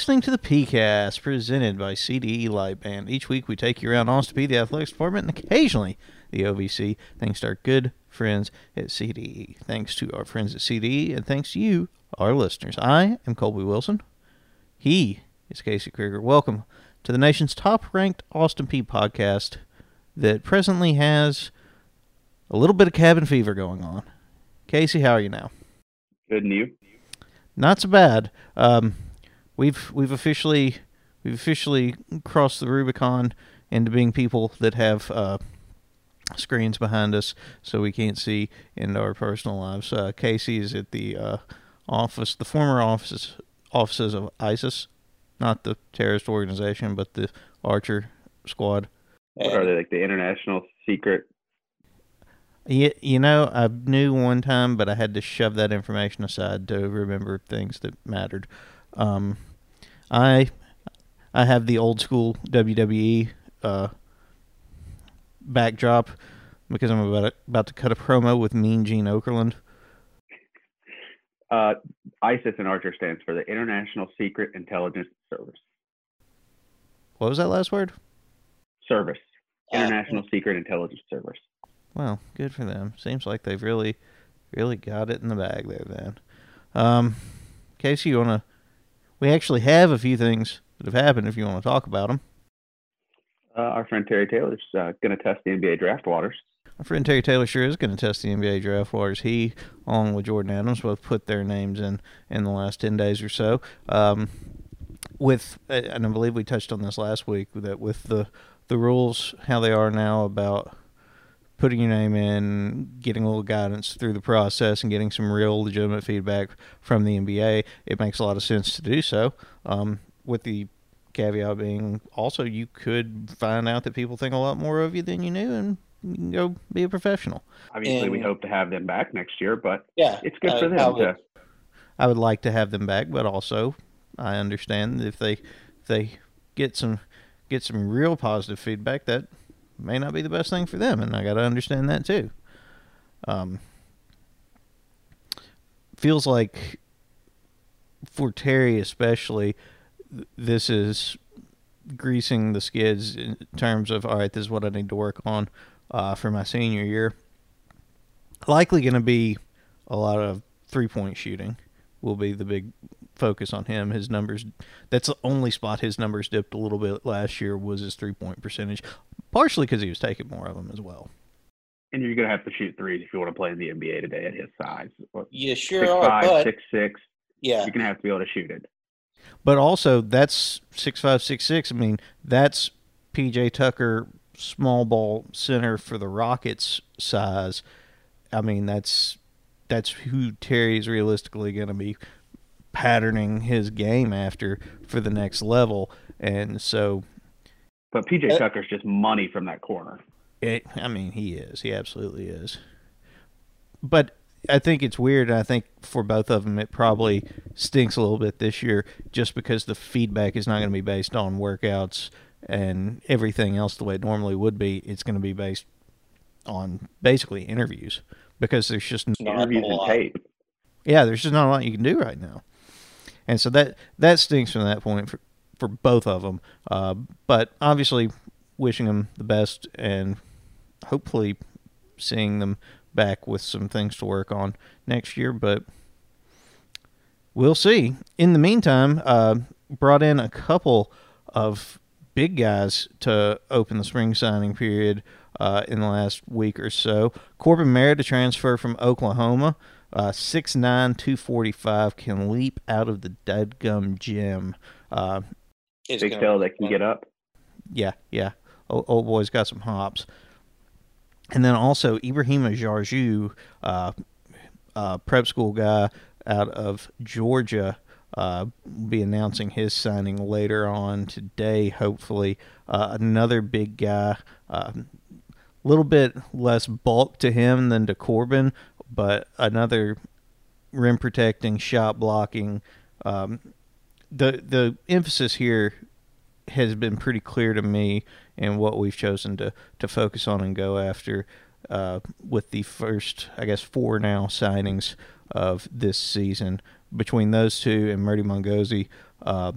listening to the PeayCast presented by CDE Lightband. Each week we take you around Austin Peay, the athletics department, and occasionally the OVC, thanks to our good friends at CDE. Thanks to our friends at CDE, and thanks to you, our listeners. I am Colby Wilson. He is Casey Krieger. Welcome to the nation's top ranked Austin Peay podcast that presently has a little bit of cabin fever going on. Casey, how are you now? Good and you? Not so bad. Um, we've we've officially we've officially crossed the Rubicon into being people that have uh, screens behind us, so we can't see into our personal lives. Uh, Casey is at the uh, office, the former offices offices of ISIS, not the terrorist organization, but the Archer Squad. What are they like the international secret? You, you know, I knew one time, but I had to shove that information aside to remember things that mattered. Um, I I have the old school WWE uh, backdrop because I'm about about to cut a promo with Mean Gene Okerlund. Uh, ISIS and Archer stands for the International Secret Intelligence Service. What was that last word? Service. Uh, International Secret Intelligence Service. Well, good for them. Seems like they've really, really got it in the bag there. Then, um, Casey, you wanna? We actually have a few things that have happened. If you want to talk about them. Uh, our friend Terry Taylor's uh, going to test the NBA draft waters. Our friend Terry Taylor sure is going to test the NBA draft waters. He, along with Jordan Adams, both put their names in in the last ten days or so. Um, with and I believe we touched on this last week that with the the rules how they are now about putting your name in, getting a little guidance through the process, and getting some real legitimate feedback from the NBA, it makes a lot of sense to do so. Um, with the caveat being also you could find out that people think a lot more of you than you knew and you can go be a professional. Obviously, we hope to have them back next year, but Yeah, it's good uh, for them I would- to. I would like to have them back, but also I understand if they if they get some get some real positive feedback that may not be the best thing for them, and I got to understand that too. Um, feels like for Terry especially, this is greasing the skids in terms of all right, this is what I need to work on uh, for my senior year. Likely going to be a lot of three point shooting will be the big focus on him. His numbers that's the only spot his numbers dipped a little bit last year was his three point percentage, partially because he was taking more of them as well. And you're going to have to shoot threes if you want to play in the NBA today at his size. You sure Six are, five, but six six. yeah, You're going to have to be able to shoot it. But also that's six five six six. I mean that's PJ Tucker small ball center for the Rockets size. I mean that's that's who Terry's realistically going to be patterning his game after for the next level, and so But PJ Uh, Tucker's just money from that corner. It, I mean, he is. He absolutely is. But I think it's weird. and I think for both of them, it probably stinks a little bit this year, just because the feedback is not going to be based on workouts and everything else the way it normally would be. It's going to be based on basically interviews because there's just Not a Interviews and lot. tape. yeah, there's just not a lot you can do right now, and so that that stinks from that point for for both of them. Uh, but obviously, wishing them the best and hopefully seeing them back with some things to work on next year. But we'll see. In the meantime, uh, brought in a couple of big guys to open the spring signing period uh, in the last week or so. Corbin Merritt, a transfer from Oklahoma, uh, 6'9", 245, can leap out of the deadgum gym. Uh, It's Big gonna- tail that can get up. yeah, yeah. Old, old boy's got some hops. And then also Ibrahima Jarju, uh, uh, prep school guy out of Georgia, uh, will be announcing his signing later on today, hopefully. Uh, another big guy, a little bit less bulk to him than to Corbin, but another rim protecting, shot blocking. Um, the the emphasis here has been pretty clear to me and what we've chosen to to focus on and go after uh, with the first, I guess, four now signings of this season. Between those two and Murdy Mongozi, uh,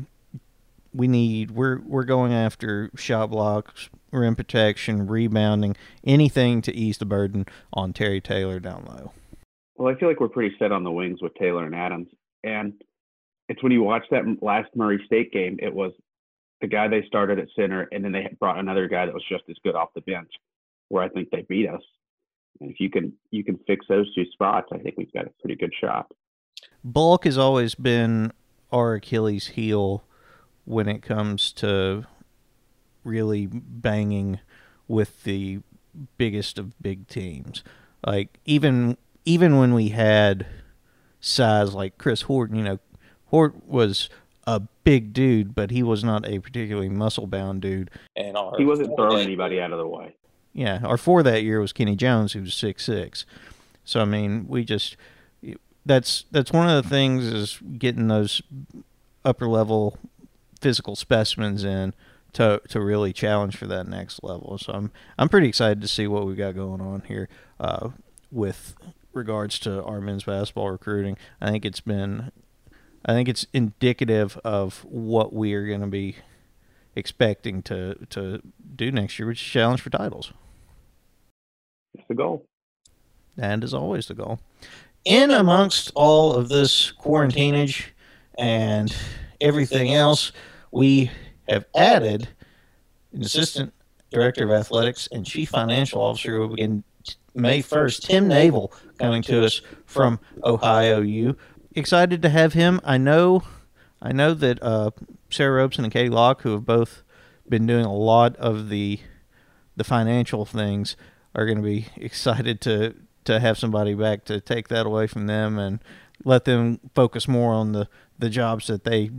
we need we're we're going after shot blocks, rim protection, rebounding, anything to ease the burden on Terry Taylor down low. Well, I feel like we're pretty set on the wings with Taylor and Adams, and it's when you watch that last Murray State game, it was the guy they started at center, and then they brought another guy that was just as good off the bench, where I think they beat us. And if you can you can fix those two spots, I think we've got a pretty good shot. Bulk has always been our Achilles heel when it comes to really banging with the biggest of big teams. Like even even when we had size like Chris Horton, you know, Hort was a big dude, but he was not a particularly muscle bound dude. And our He wasn't throwing anybody out of the way. Yeah, our four that year was Kenny Jones, who was six six. So I mean, we just that's that's one of the things is getting those upper level physical specimens in to to really challenge for that next level. So I'm I'm pretty excited to see what we've got going on here uh, with regards to our men's basketball recruiting. I think it's been I think it's indicative of what we are going to be expecting to to do next year, which is challenge for titles. It's the goal. And as always, the goal. In amongst all of this quarantinage and everything else, we have added an assistant director of athletics and chief financial officer who will begin May 1st, Tim Navel coming to us from Ohio U. Excited to have him. I know I know that uh, Sarah Robeson and Katie Locke, who have both been doing a lot of the the financial things, are going to be excited to to have somebody back to take that away from them and let them focus more on the the jobs that they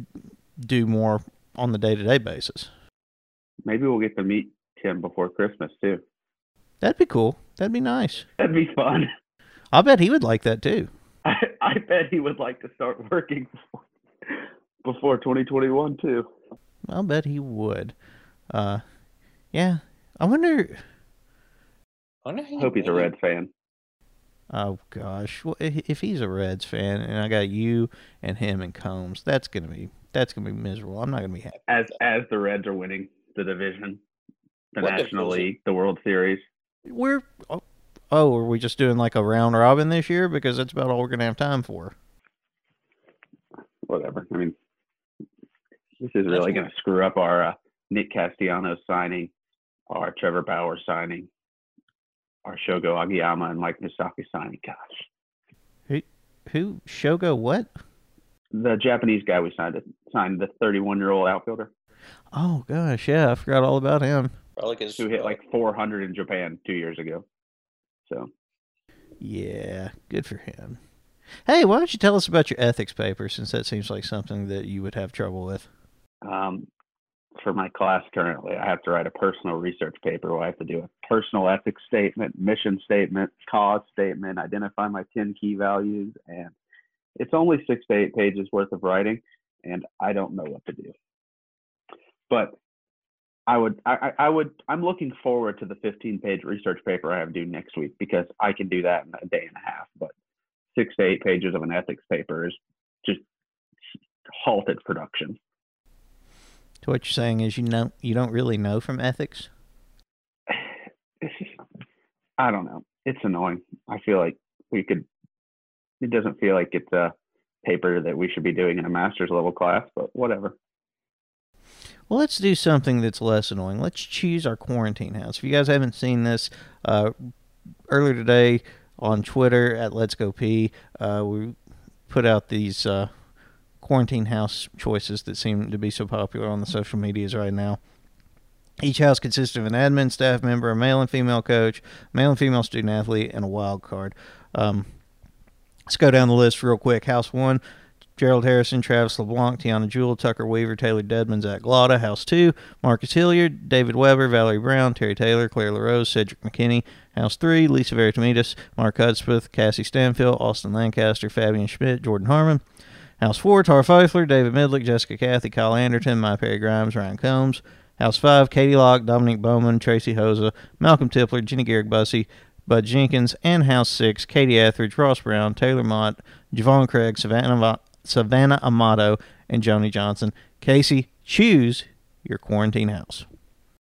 do more on the day to day basis. Maybe we'll get to meet Tim before Christmas too. That'd be cool. That'd be nice. That'd be fun. I'll bet he would like that too. I, I bet he would like to start working before, before 2021 too. I'll bet he would. Uh, yeah. I wonder. I wonder how Hope he's a made. Reds fan. Oh gosh, well, if he's a Reds fan and I got you and him and Combs, that's gonna be that's gonna be miserable. I'm not gonna be happy. As as the Reds are winning the division, the What National division? League, the World Series. We're oh, are we just doing like a round robin this year because that's about all we're gonna have time for. Whatever. I mean, this is really going to screw up our uh, Nick Castellanos signing, our Trevor Bauer signing, our Shogo Akiyama and Mike Moustakas signing. Gosh, Who who Shogo what? the Japanese guy we signed signed the 31 year old outfielder Oh gosh, yeah, I forgot all about him. Probably because who hit like 400 in Japan two years ago. So Yeah, good for him. Hey, why don't you tell us about your ethics paper since that seems like something that you would have trouble with. um, for my class currently, I have to write a personal research paper where I have to do a personal ethics statement, mission statement, cause statement, identify my 10 key values, and it's only six to eight pages worth of writing, and I don't know what to do. But I would, I, I would, I'm looking forward to the 15 page research paper I have due next week because I can do that in a day and a half. But six to eight pages of an ethics paper is just halted production. So what you're saying is you know you don't really know from ethics? it's just, I don't know. It's annoying. I feel like we could. It doesn't feel like it's a paper that we should be doing in a master's level class, but whatever. Well, let's do something that's less annoying. Let's choose our quarantine house. If you guys haven't seen this, uh, earlier today on Twitter at Let's Go Peay, uh, we put out these uh, quarantine house choices that seem to be so popular on the social medias right now. Each house consists of an admin staff member, a male and female coach, male and female student athlete, and a wild card. Um, let's go down the list real quick. House one, Gerald Harrison, Travis LeBlanc, Tiana Jewell, Tucker Weaver, Taylor Dedman, Zach Glotta. House 2, Marcus Hilliard, David Weber, Valerie Brown, Terry Taylor, Claire LaRose, Cedric McKinney. House 3, Lisa Veritamitas, Mark Hudspeth, Cassie Stanfield, Austin Lancaster, Fabian Schmidt, Jordan Harmon. House 4, Tar Feifler, David Midlick, Jessica Cathy, Kyle Anderton, My Perry Grimes, Ryan Combs. House 5, Katie Locke, Dominic Bowman, Tracy Hosa, Malcolm Tipler, Jenny Garrick Bussey, Bud Jenkins, and House 6, Katie Etheridge, Ross Brown, Taylor Mott, Javon Craig, Savannah, Savannah Amato, and Joni Johnson. Casey, choose your quarantine house.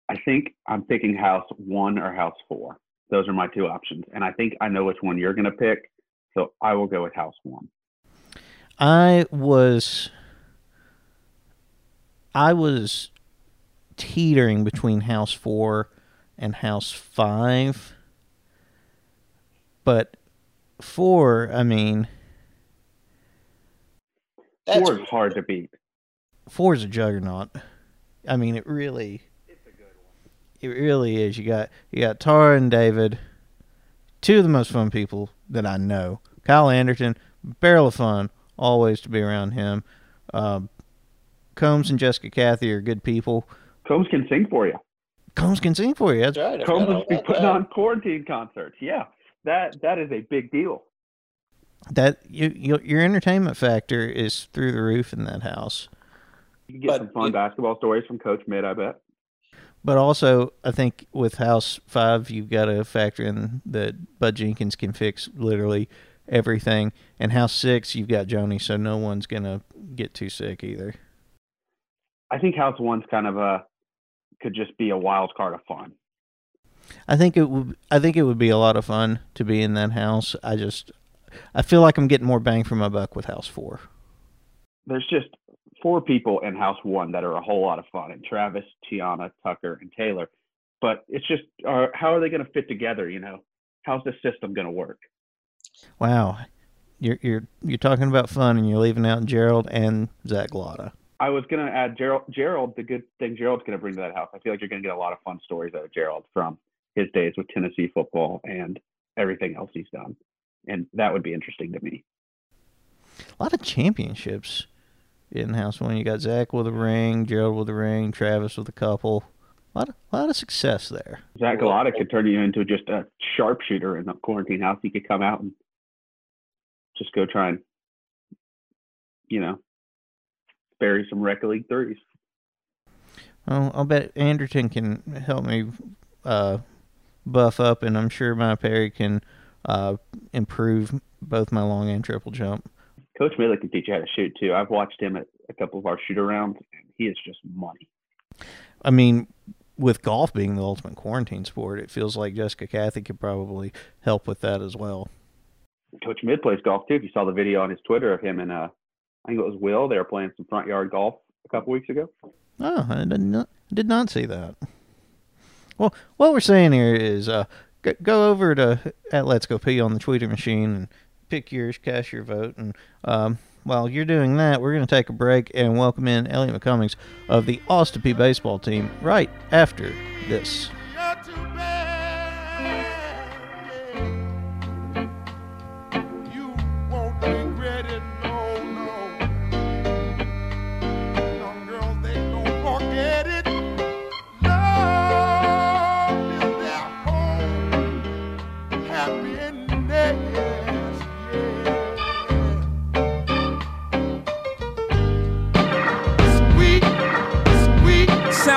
I think I'm picking house one or house four. Those are my two options. And I think I know which one you're going to pick. So I will go with house one. I was I was teetering between house 4 and house 5. But 4, I mean, That's four is hard to beat. 4 is a juggernaut. I mean, it really it really is. You got you got Tara and David, two of the most fun people that I know. Kyle Anderton, barrel of fun, always to be around him. Um, Combs and Jessica Cathy are good people. Combs can sing for you. Combs can sing for you. That's, right. Combs forgot will be about putting that. on quarantine concerts. Yeah, that that is a big deal. That you, you, your entertainment factor is through the roof in that house. You can get But some fun it- basketball stories from Coach Mid. I bet. But also, I think with House Five, you've got to factor in that Bud Jenkins can fix literally everything, and House Six, you've got Joni, so no one's gonna get too sick either. I think House One's kind of a could just be a wild card of fun. I think it would. I think it would be a lot of fun to be in that house. I just, I feel like I'm getting more bang for my buck with House Four. There's just four people in House One that are a whole lot of fun, and Travis, Tiana, Tucker, and Taylor. But it's just, uh, how are they going to fit together? You know, how's the system going to work? Wow, you're you're you're talking about fun, and you're leaving out Gerald and Zach Lotta. I was going to add Gerald. Gerald, the good thing Gerald's going to bring to that house. I feel like you're going to get a lot of fun stories out of Gerald from his days with Tennessee football and everything else he's done, and that would be interesting to me. A lot of championships in House One. You got Zach with a ring, Gerald with a ring, Travis with a couple. A lot of, a lot of success there. Zach Galata could turn you into just a sharpshooter in the quarantine house. He could come out and just go try and, you know, bury some rec league threes. Well, I'll bet Anderton can help me uh, buff up, and I'm sure my Perry can uh, improve both my long and triple jump. Coach Miller can teach you how to shoot too. I've watched him at a couple of our shoot arounds, and he is just money. I mean, with golf being the ultimate quarantine sport, it feels like Jessica Cathy could probably help with that as well. Coach Mid plays golf too. If you saw the video on his Twitter of him and uh, I think it was Will, they were playing some front yard golf a couple weeks ago. Oh, I did not, did not see that. Well, what we're saying here is uh, go, go over to at Let's Go Peay on the Tweeter machine and pick yours, cast your vote. And um, while you're doing that, we're going to take a break and welcome in Elliot McCummings of the Austin Peay baseball team right after this.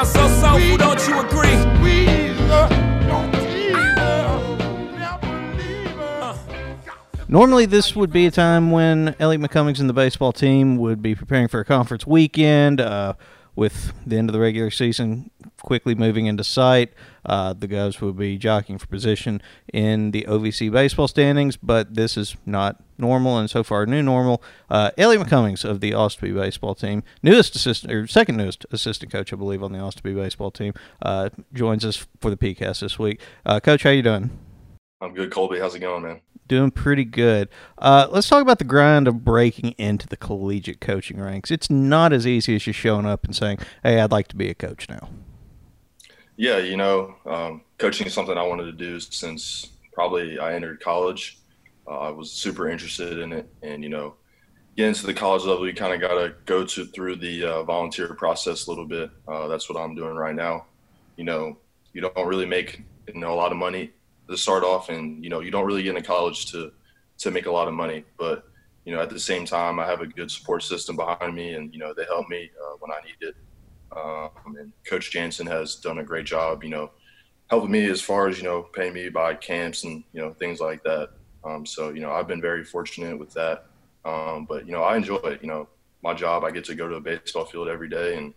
Sweet. Sounds so soulful, don't you agree? Normally, this would be a time when Elliot McCummings and the baseball team would be preparing for a conference weekend. Uh, with the end of the regular season quickly moving into sight, uh, the guys will be jockeying for position in the OVC baseball standings. But this is not normal, and so far, new normal. Uh, Elliot McCummings of the Austin baseball team, newest assistant or second newest assistant coach, I believe, on the Austin baseball team, uh, joins us for the PeayCast this week. Uh, coach, how you doing? I'm good, Colby. How's it going, man? Doing pretty good. Uh, let's talk about the grind of breaking into the collegiate coaching ranks. It's not as easy as just showing up and saying, "Hey, I'd like to be a coach now." Yeah, you know, um, coaching is something I wanted to do since probably I entered college. Uh, I was super interested in it, and you know, getting to the college level, you kind of got to go to through the uh, volunteer process a little bit. Uh, that's what I'm doing right now. You know, you don't really make you know a lot of money to start off, and you know you don't really get into college to to make a lot of money. But you know, at the same time, I have a good support system behind me, and you know they help me uh, when I need it. Um, and Coach Jansen has done a great job. You know, helping me as far as you know paying me by camps and you know things like that. Um, so you know I've been very fortunate with that. Um, but you know I enjoy it. You know my job I get to go to a baseball field every day and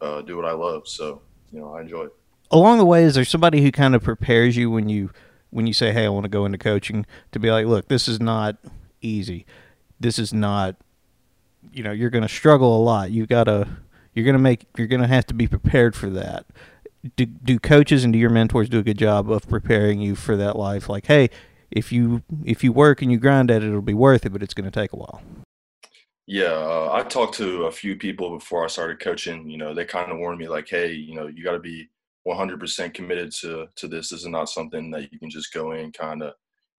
uh, do what I love. So you know I enjoy it. Along the way, is there somebody who kind of prepares you when you when you say, "Hey, I want to go into coaching," to be like, "Look, this is not easy. This is not." You know, you're going to struggle a lot. You got to, you're going to make, you're going to have to be prepared for that do, do coaches and do your mentors do a good job of preparing you for that life like hey if you if you work and you grind at it it'll be worth it but it's going to take a while yeah uh, i talked to a few people before i started coaching you know they kind of warned me like hey you know you got to be 100% committed to to this this is not something that you can just go in kind of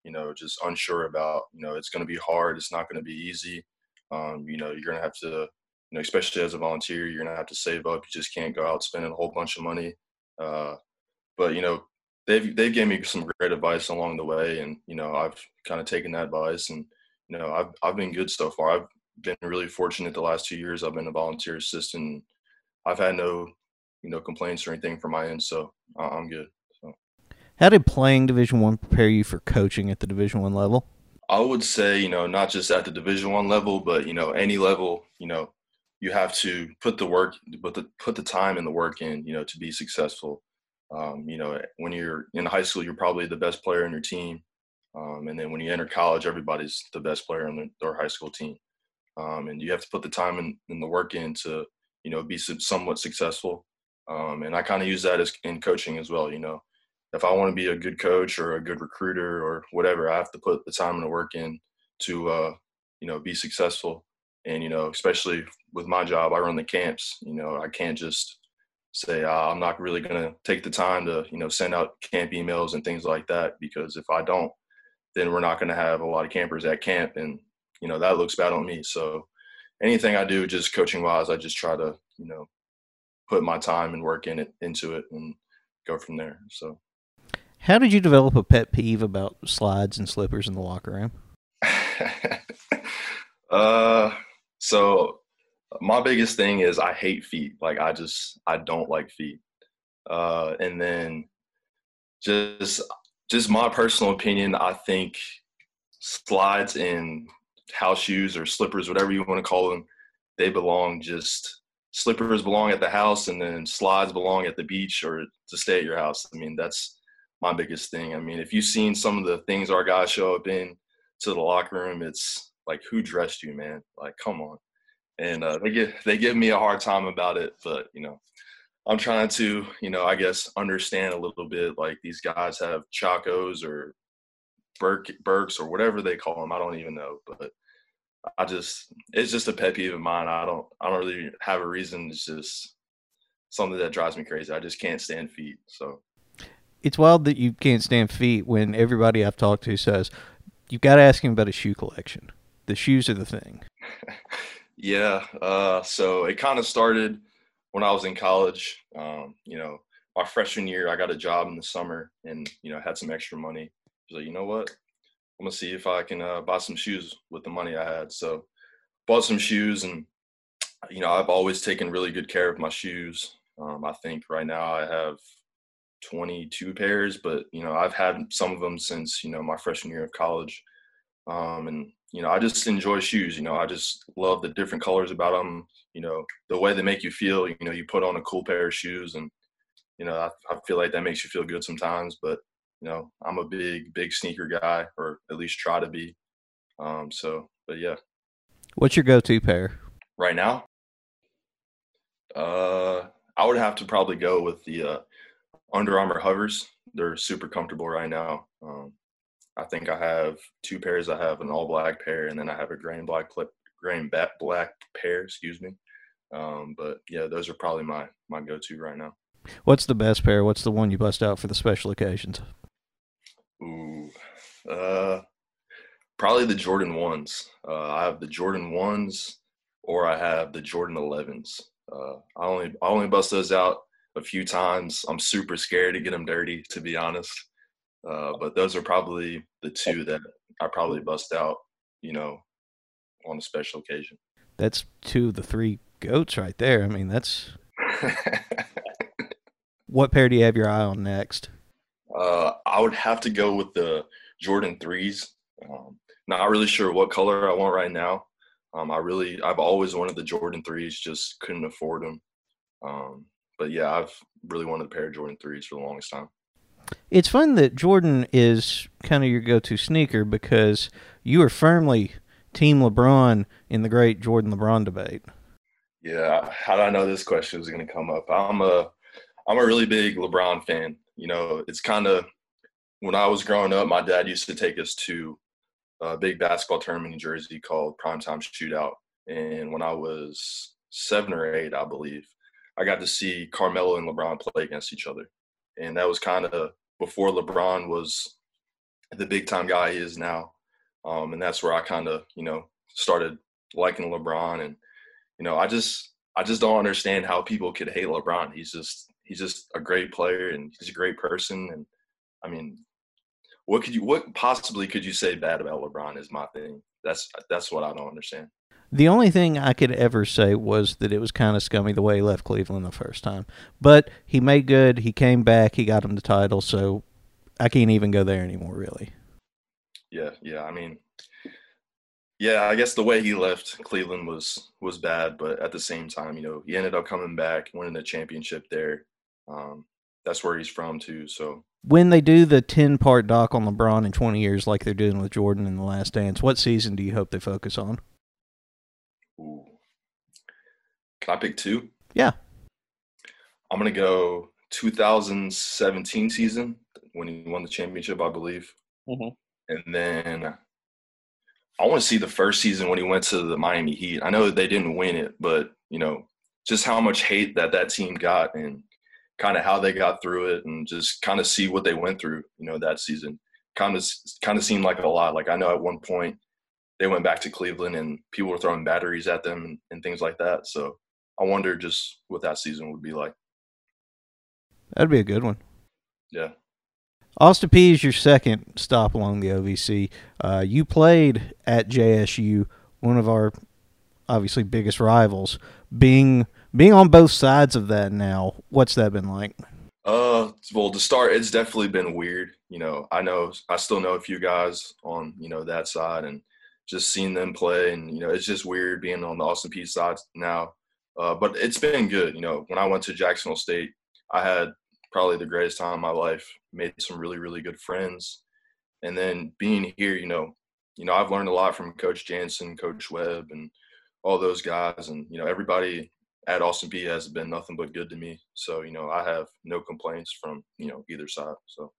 you know just unsure about you know it's going to be hard it's not going to be easy um, you know you're going to have to you know especially as a volunteer you're going to have to save up you just can't go out spending a whole bunch of money uh, but you know, they've they've given me some great advice along the way, and you know, I've kind of taken that advice, and you know, I've I've been good so far. I've been really fortunate the last two years. I've been a volunteer assistant. I've had no you know complaints or anything from my end, so I'm good. So. How did playing Division One prepare you for coaching at the Division One level? I would say, you know, not just at the Division One level, but you know, any level, you know, you have to put the work, put the put the time and the work in, you know, to be successful. Um, you know, when you're in high school, you're probably the best player in your team, um, and then when you enter college, everybody's the best player on their high school team, um, and you have to put the time and, and, the work in to, you know, be somewhat successful. Um, and I kind of use that as in coaching as well. You know, if I want to be a good coach or a good recruiter or whatever, I have to put the time and the work in to, uh, you know, be successful. And you know especially with my job i run the camps you know. I can't just say uh, i'm not really going to take the time to you know send out camp emails and things like that because if i don't then we're not going to have a lot of campers at camp and you know that looks bad on me. So anything i do just coaching wise i just try to you know put my time and work in it into it and go from there so how did you develop a pet peeve about slides and slippers in the locker room uh so my biggest thing is I hate feet. Like I just I don't like feet. Uh, and then just just my personal opinion, I think slides and house shoes or slippers, whatever you want to call them, they belong just slippers belong at the house and then slides belong at the beach or to stay at your house. I mean, that's my biggest thing. I mean, if you've seen some of the things our guys show up in to the locker room, it's like who dressed you, man? Like, come on. And uh, they give they give me a hard time about it, but you know, I'm trying to, you know, I guess understand a little bit. Like these guys have chacos or Burke Burks or whatever they call them. I don't even know, but I just it's just a pet peeve of mine. I don't I don't really have a reason. It's just something that drives me crazy. I just can't stand feet. So it's wild that you can't stand feet when everybody I've talked to says you've got to ask him about his shoe collection the shoes are the thing. yeah. Uh, so it kind of started when I was in college. Um, you know, my freshman year, I got a job in the summer and, you know, had some extra money. I was like, you know what? I'm to see if I can uh, buy some shoes with the money I had. So bought some shoes and, you know, I've always taken really good care of my shoes. Um, I think right now I have 22 pairs, but, you know, I've had some of them since, you know, my freshman year of college. Um, and you know, I just enjoy shoes. You know, I just love the different colors about them. You know, the way they make you feel. You know, you put on a cool pair of shoes, and you know, I, I feel like that makes you feel good sometimes. But you know, I'm a big, big sneaker guy, or at least try to be. Um, so, but yeah. What's your go-to pair right now? Uh, I would have to probably go with the uh, Under Armour HOVRs. They're super comfortable right now. Um, I think I have two pairs. I have an all black pair, and then I have a gray and black clip, gray and black pair. Excuse me. Um, but yeah, those are probably my my go to right now. What's the best pair? What's the one you bust out for the special occasions? Ooh, uh, Probably the Jordan ones. Uh, I have the Jordan ones, or I have the Jordan 11s. Uh, I only I only bust those out a few times. I'm super scared to get them dirty, to be honest. Uh, but those are probably the two that I probably bust out, you know, on a special occasion. That's two of the three goats right there. I mean, that's what pair do you have your eye on next? Uh, I would have to go with the Jordan threes. Um, not really sure what color I want right now. Um, I really, I've always wanted the Jordan threes, just couldn't afford them. Um, but yeah, I've really wanted a pair of Jordan threes for the longest time. It's fun that Jordan is kind of your go-to sneaker because you are firmly Team LeBron in the great Jordan LeBron debate. Yeah, how did I know this question was going to come up? I'm a, I'm a really big LeBron fan. You know, it's kind of when I was growing up, my dad used to take us to a big basketball tournament in Jersey called Primetime Shootout. And when I was seven or eight, I believe, I got to see Carmelo and LeBron play against each other. And that was kind of before LeBron was the big time guy he is now. Um, and that's where I kind of, you know, started liking LeBron. And, you know, I just, I just don't understand how people could hate LeBron. He's just, he's just a great player and he's a great person. And I mean, what could you what possibly could you say bad about LeBron is my thing. That's that's what I don't understand. The only thing I could ever say was that it was kind of scummy the way he left Cleveland the first time. But he made good. He came back. He got him the title. So I can't even go there anymore, really. Yeah, yeah. I mean, yeah. I guess the way he left Cleveland was was bad, but at the same time, you know, he ended up coming back, winning the championship there. Um, that's where he's from too. So when they do the 10 part doc on LeBron in 20 years, like they're doing with Jordan in The Last Dance, what season do you hope they focus on? Ooh. Can I pick two? Yeah. I'm going to go 2017 season when he won the championship, I believe. Mhm. And then I want to see the first season when he went to the Miami Heat. I know they didn't win it, but, you know, just how much hate that that team got and kind of how they got through it and just kind of see what they went through, you know, that season. Kind of kind of seemed like a lot. Like I know at one point they went back to Cleveland and people were throwing batteries at them and, and things like that. So I wonder just what that season would be like. That'd be a good one. Yeah. Austin Peay is your second stop along the OVC. Uh, you played at JSU, one of our obviously biggest rivals. Being being on both sides of that now, what's that been like? Uh, well, to start, it's definitely been weird. You know, I know I still know a few guys on you know that side, and just seeing them play, and you know, it's just weird being on the Austin Peay side now. Uh, but it's been good. You know, when I went to Jacksonville State, I had probably the greatest time of my life. Made some really really good friends, and then being here, you know, you know, I've learned a lot from Coach Jansen, Coach Webb, and all those guys, and you know, everybody at Austin Peay has been nothing but good to me. So, you know, I have no complaints from, you know, either side. So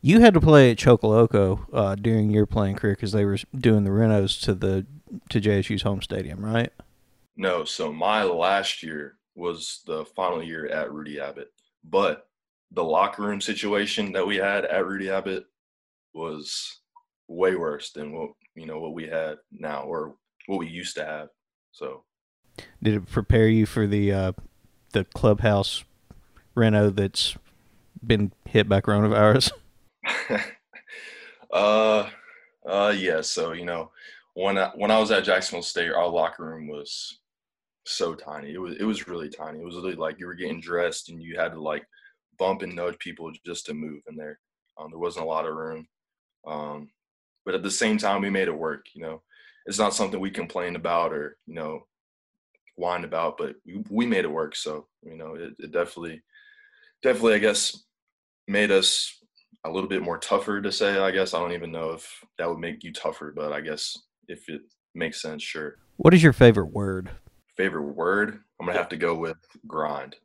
You had to play at Choccolocco uh, during your playing career because they were doing the renos to the to JSU's home stadium, right? no, so my last year was the final year at Rudy Abbott, but the locker room situation that we had at Rudy Abbott was way worse than what, you know, what we had now or what we used to have. So Did it prepare you for the uh, the clubhouse reno that's been hit by coronavirus? uh, uh, yeah. So you know, when I, when I was at Jacksonville State, our locker room was so tiny. It was it was really tiny. It was really like you were getting dressed and you had to like bump and nudge people just to move in there. Um, there wasn't a lot of room. Um, but at the same time, we made it work. You know, it's not something we complained about or you know whined about, but we, we made it work. So you know, it, it definitely, definitely, I guess, made us a little bit more tougher to say. I guess I don't even know if that would make you tougher, but I guess if it makes sense, sure. What is your favorite word? Favorite word? I'm gonna have to go with grind.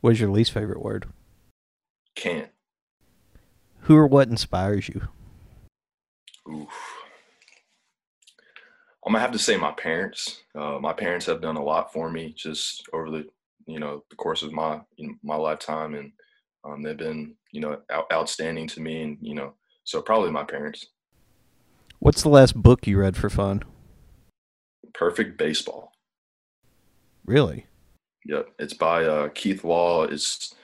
What is your least favorite word? Can't. Who or what inspires you? Oof. I'm gonna have to say my parents. Uh, my parents have done a lot for me just over the you know the course of my you know, my lifetime, and um, they've been you know out, outstanding to me, and you know so probably my parents. What's the last book you read for fun? Perfect Baseball. Really? Yep, it's by uh, Keith Law. It's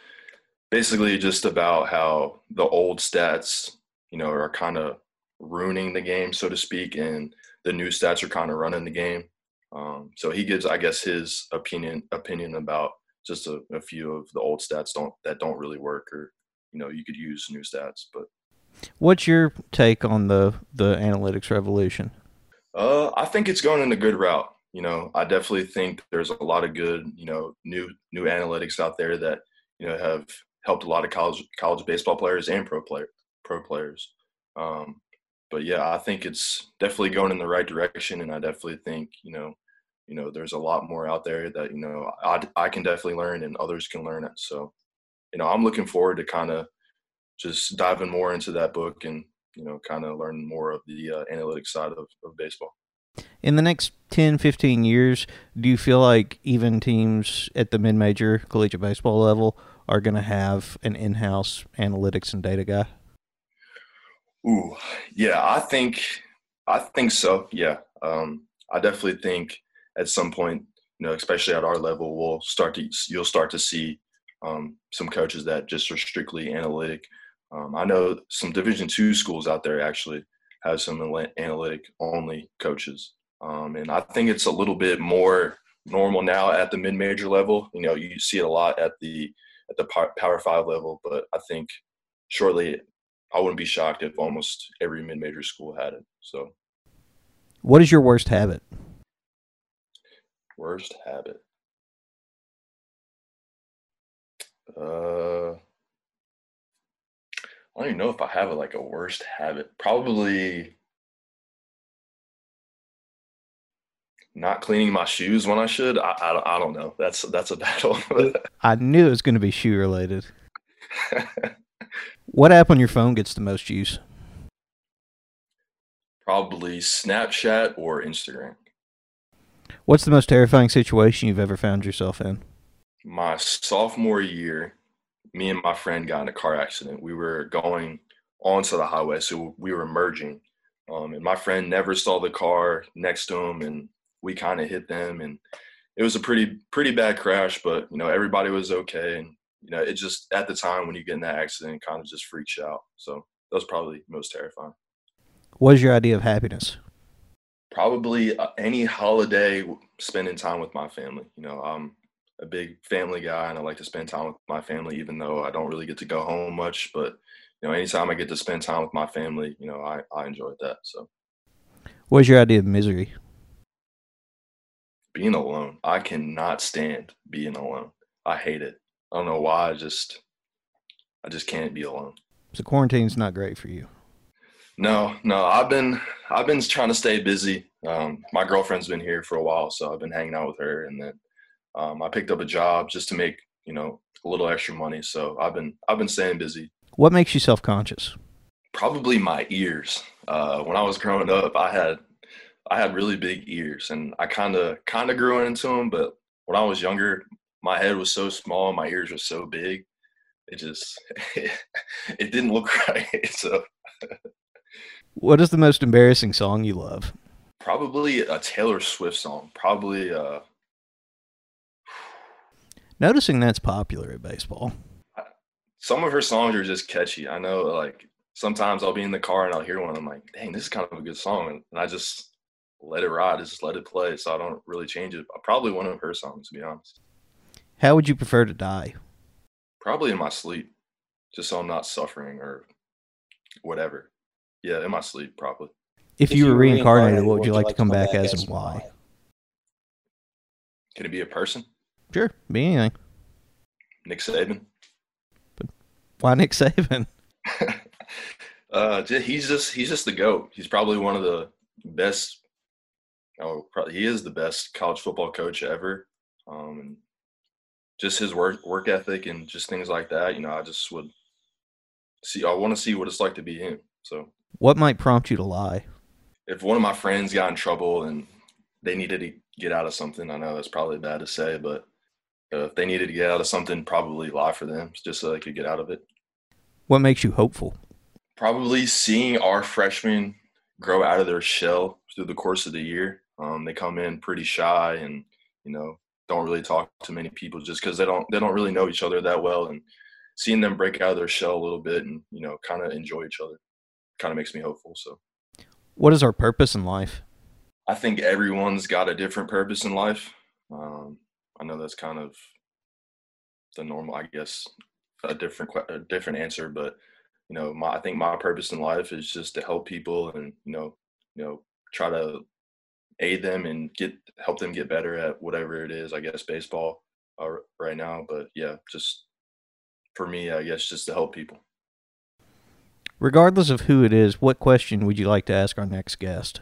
basically just about how the old stats, you know, are kind of ruining the game, so to speak, and the new stats are kind of running the game. Um, so he gives, I guess, his opinion opinion about just a, a few of the old stats don't that don't really work, or you know, you could use new stats. But What's your take on the the analytics revolution? uh, I think it's going in a good route. You know, I definitely think there's a lot of good, you know, new new analytics out there that you know have helped a lot of college college baseball players and pro player pro players. Um, but yeah, I think it's definitely going in the right direction, and I definitely think you know, you know, there's a lot more out there that you know I I can definitely learn and others can learn it. So, you know, I'm looking forward to kind of just diving more into that book and you know, kind of learn more of the uh, analytics side of, of baseball. In the next 10, 15 years, do you feel like even teams at the mid major collegiate baseball level are going to have an in house analytics and data guy? Ooh, yeah, I think I think so. Yeah, um, I definitely think at some point, you know, especially at our level, we'll start to you'll start to see um, some coaches that just are strictly analytic. Um, I know some Division two schools out there actually have some analytic only coaches, um, and I think it's a little bit more normal now at the mid major level. You know, you see it a lot at the at the Power Five level, but I think shortly I wouldn't be shocked if almost every mid major school had it. So, what is your worst habit? Worst habit. Uh, I don't even know if I have a, like a worst habit. Probably not cleaning my shoes when I should. I, I, don't, I don't know. That's that's a battle. I knew it was going to be shoe related. what app on your phone gets the most use? Probably Snapchat or Instagram. What's the most terrifying situation you've ever found yourself in? My sophomore year, me and my friend got in a car accident. We were going onto the highway, so we were merging. Um, and my friend never saw the car next to him, and we kind of hit them. And it was a pretty pretty bad crash, but you know everybody was okay. And you know it just at the time when you get in that accident, kind of just freaks you out. So that was probably most terrifying. What is your idea of happiness? Probably uh, any holiday, spending time with my family. You know, I'm a big family guy, and I like to spend time with my family, even though I don't really get to go home much. But you know, anytime I get to spend time with my family, you know, I I enjoy that. So, what is your idea of misery? Being alone. I cannot stand being alone. I hate it. I don't know why. I just, I just can't be alone. So quarantine's not great for you. No, no. I've been I've been trying to stay busy. Um, my girlfriend's been here for a while, so I've been hanging out with her, and then um, I picked up a job just to make you know a little extra money. So I've been I've been staying busy. What makes you self conscious? Probably my ears. Uh, when I was growing up, I had I had really big ears, and I kind of kind of grew into them. But when I was younger, my head was so small, my ears were so big. It just it didn't look right. So what is the most embarrassing song you love? Probably a Taylor Swift song. Probably. Uh... Noticing that's popular at baseball. Some of her songs are just catchy. I know, like sometimes I'll be in the car and I'll hear one. I'm like, dang, this is kind of a good song, and I just let it ride. Just let it play, so I don't really change it. Probably one of her songs, to be honest. How would you prefer to die? Probably in my sleep, just so I'm not suffering or whatever. Yeah, in my sleep, probably. If, if you, were reincarnated, what would you like, to come, come back, back, as and why? Can it be a person? Sure, be anything. Nick Saban. But why Nick Saban? uh, he's just he's just the goat. He's probably one of the best. Oh, probably he is the best college football coach ever. Um, and just his work work ethic and just things like that. You know, I just would see. I want to see what it's like to be him. So what might prompt you to lie? If one of my friends got in trouble and they needed to get out of something, I know that's probably bad to say, but if they needed to get out of something, probably lie for them just so they could get out of it. What makes you hopeful? Probably seeing our freshmen grow out of their shell through the course of the year. Um, they come in pretty shy and you know don't really talk to many people just because they don't they don't really know each other that well. And seeing them break out of their shell a little bit and you know kind of enjoy each other kind of makes me hopeful. So What is our purpose in life? I think everyone's got a different purpose in life. Um, I know that's kind of the normal, I guess, a different a different answer, but you know, my I think my purpose in life is just to help people and you know, you know, try to aid them and get help them get better at whatever it is. I guess baseball uh, right now, but yeah, just for me, I guess just to help people. Regardless of who it is, what question would you like to ask our next guest?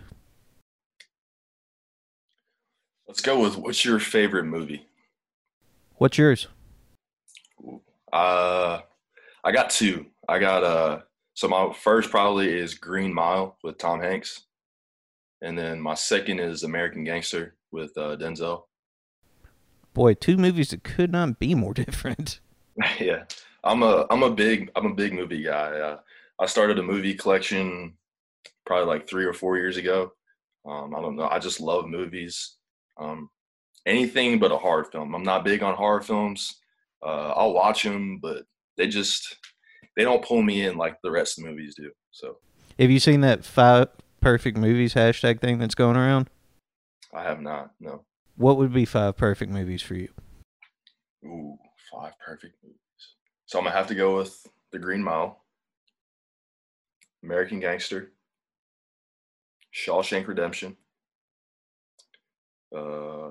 Let's go with what's your favorite movie? What's yours? Uh, I got two. I got uh, so my first probably is Green Mile with Tom Hanks, and then my second is American Gangster with uh, Denzel. Boy, two movies that could not be more different. yeah, I'm a I'm a big I'm a big movie guy. Uh, I started a movie collection probably like three or four years ago. Um, I don't know. I just love movies. Um, anything but a horror film. I'm not big on horror films. Uh, I'll watch them, but they just they don't pull me in like the rest of the movies do. So Have you seen that five perfect movies hashtag thing that's going around? I have not. No. What would be five perfect movies for you? Ooh, five perfect movies. So I'm gonna have to go with The Green Mile, American Gangster, Shawshank Redemption. Uh,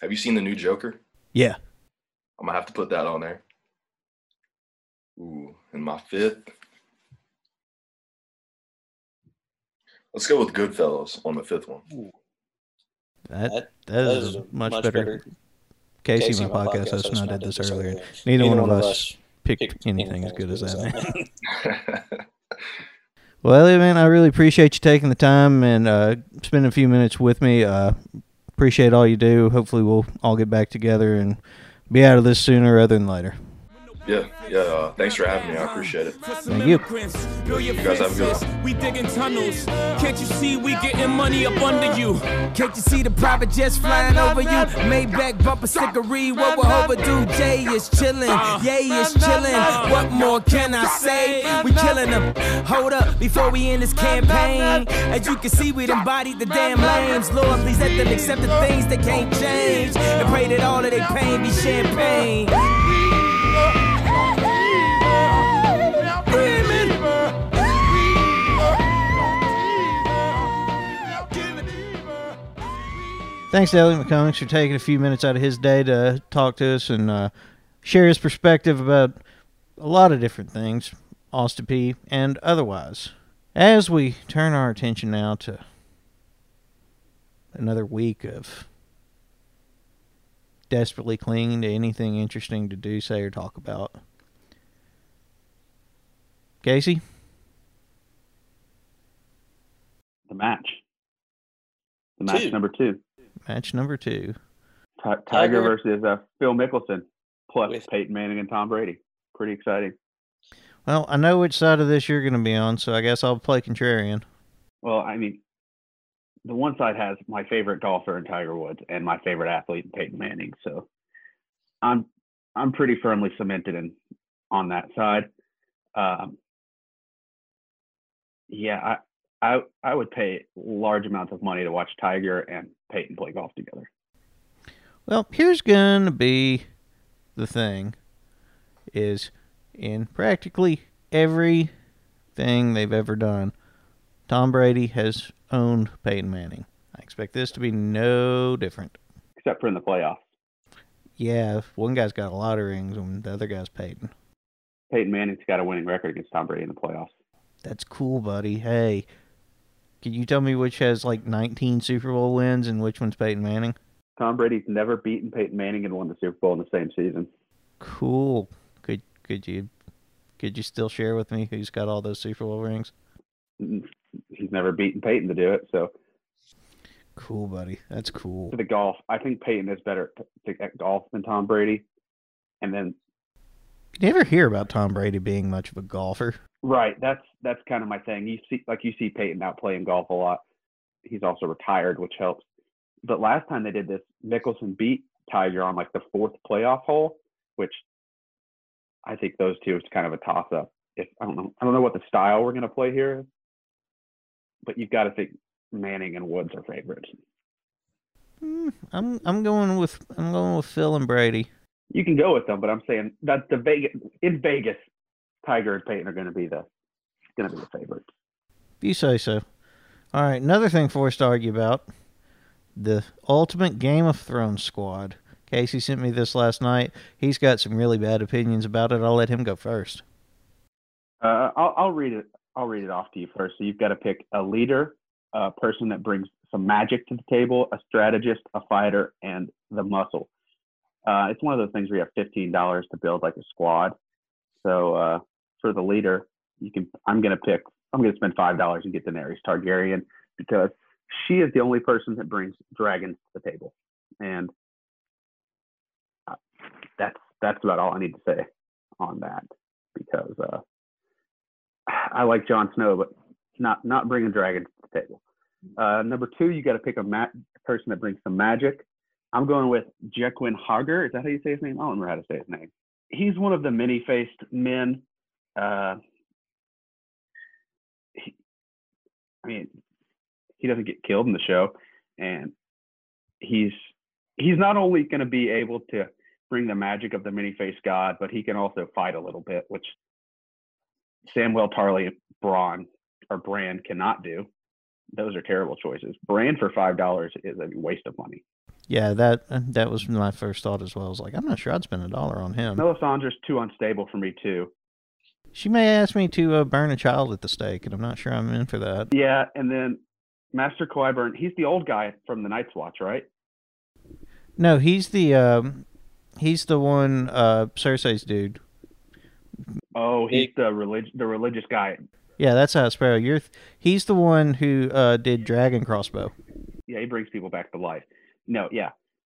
have you seen the new Joker? Yeah. I'm gonna have to put that on there. Ooh, and my fifth. Let's go with Goodfellas on the fifth one. That That, that is, much, better. Casey, my, podcast host, and I did this earlier. Neither, one, of us picked, picked anything as good as that, man. Well, Elliott, man, I really appreciate you taking the time and uh, spending a few minutes with me. Uh, appreciate all you do. Hopefully, we'll all get back together and be out of this sooner rather than later. Yeah, yeah. Uh, thanks for having me. I appreciate it. Thank you. You guys have a good one. We digging tunnels. Can't you see we getting money up under you? Can't you see the private jets flying over you? Maybach bumper stickery, what we're overdue. Jay is chillin', Yay is chillin'. What more can I say? We killin' them. Hold up, before we end this campaign. As you can see, we done bodied the damn lames. Lord, please let them accept the things they can't change. And pray that all of their pain be champagne. Thanks to Elliott McCummings for taking a few minutes out of his day to talk to us and uh, share his perspective about a lot of different things, Austin Peay and otherwise. As we turn our attention now to another week of desperately clinging to anything interesting to do, say, or talk about. Casey? The match. The match Two. number two. Match number two. Ti- Tiger, Tiger. versus uh, Phil Mickelson plus With- Peyton Manning and Tom Brady. Pretty exciting. Well, I know which side of this you're going to be on, so I guess I'll play contrarian. Well, I mean, the one side has my favorite golfer in Tiger Woods and my favorite athlete in Peyton Manning. So I'm I'm pretty firmly cemented in on that side. Um, yeah, I, I would pay large amounts of money to watch Tiger and Peyton play golf together. Well, here's going to be the thing is in practically everything they've ever done, Tom Brady has owned Peyton Manning. I expect this to be no different. Except for in the playoffs. Yeah, one guy's got a lot of rings and the other guy's Peyton. Peyton Manning's got a winning record against Tom Brady in the playoffs. That's cool, buddy. Hey, can you tell me which has like 19 Super Bowl wins and which one's Peyton Manning? Tom Brady's never beaten Peyton Manning and won the Super Bowl in the same season. Cool. Could could you could you still share with me who's got all those Super Bowl rings? Mm, he's never beaten Peyton to do it. So Cool, buddy. That's cool. for the golf, I think Peyton is better at- at golf than Tom Brady. And then You never hear about Tom Brady being much of a golfer. Right. That's that's kind of my thing. You see, like you see Peyton out playing golf a lot. He's also retired, which helps. But last time they did this, Mickelson beat Tiger on like the fourth playoff hole, which I think those two is kind of a toss up. If I don't know, I don't know what the style we're gonna play here, but you've got to think Manning and Woods are favorites. Mm, I'm I'm going with I'm going with Phil and Brady. You can go with them, but I'm saying that the Vegas in Vegas, Tiger and Peyton are going to be the going to be the favorites. You say so. All right, another thing for us to argue about: the ultimate Game of Thrones squad. Casey sent me this last night. He's got some really bad opinions about it. I'll let him go first. Uh, I'll, I'll read it. I'll read it off to you first. So you've got to pick a leader, a person that brings some magic to the table, a strategist, a fighter, and the muscle. Uh, it's one of those things where you have fifteen dollars to build like a squad. So uh, for the leader, you can. I'm gonna pick. I'm gonna spend five dollars and get Daenerys Targaryen because she is the only person that brings dragons to the table, and uh, that's that's about all I need to say on that because uh, I like Jon Snow, but not not bringing dragons to the table. Uh, number two, you got to pick a ma- person that brings some magic. I'm going with Jaqen H'ghar. Is that how you say his name? I don't remember how to say his name. He's one of the many-faced men. Uh, he, I mean, he doesn't get killed in the show, and he's he's not only going to be able to bring the magic of the many-faced god, but he can also fight a little bit, which Samwell Tarly, Bronn, or Bran cannot do. Those are terrible choices. Bran for five dollars is a waste of money. Yeah, that that was my first thought as well. I was like, I'm not sure I'd spend a dollar on him. Melisandre's too unstable for me too. She may ask me to uh, burn a child at the stake, and I'm not sure I'm in for that. Yeah, and then Master Qyburn, he's the old guy from the Night's Watch, right? No, he's the um, he's the one uh, Cersei's dude. Oh, he's the relig- the religious guy. Yeah, that's how Sparrow. You're th- he's the one who uh, did Dragon Crossbow. Yeah, he brings people back to life. No, yeah.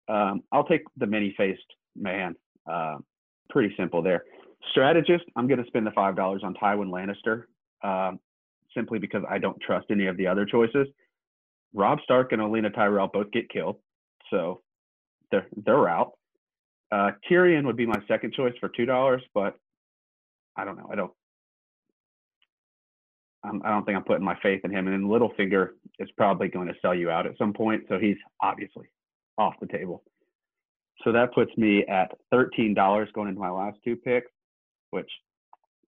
Um, I'll take the many faced man. Uh, pretty simple there. Strategist, I'm going to spend the five dollars on Tywin Lannister, um, simply because I don't trust any of the other choices. Rob Stark and Olenna Tyrell both get killed, so they're they're out. Uh, Tyrion would be my second choice for two dollars, but I don't know. I don't. I'm, I don't think I'm putting my faith in him. And then Littlefinger is probably going to sell you out at some point, so he's obviously off the table. So that puts me at thirteen dollars going into my last two picks, which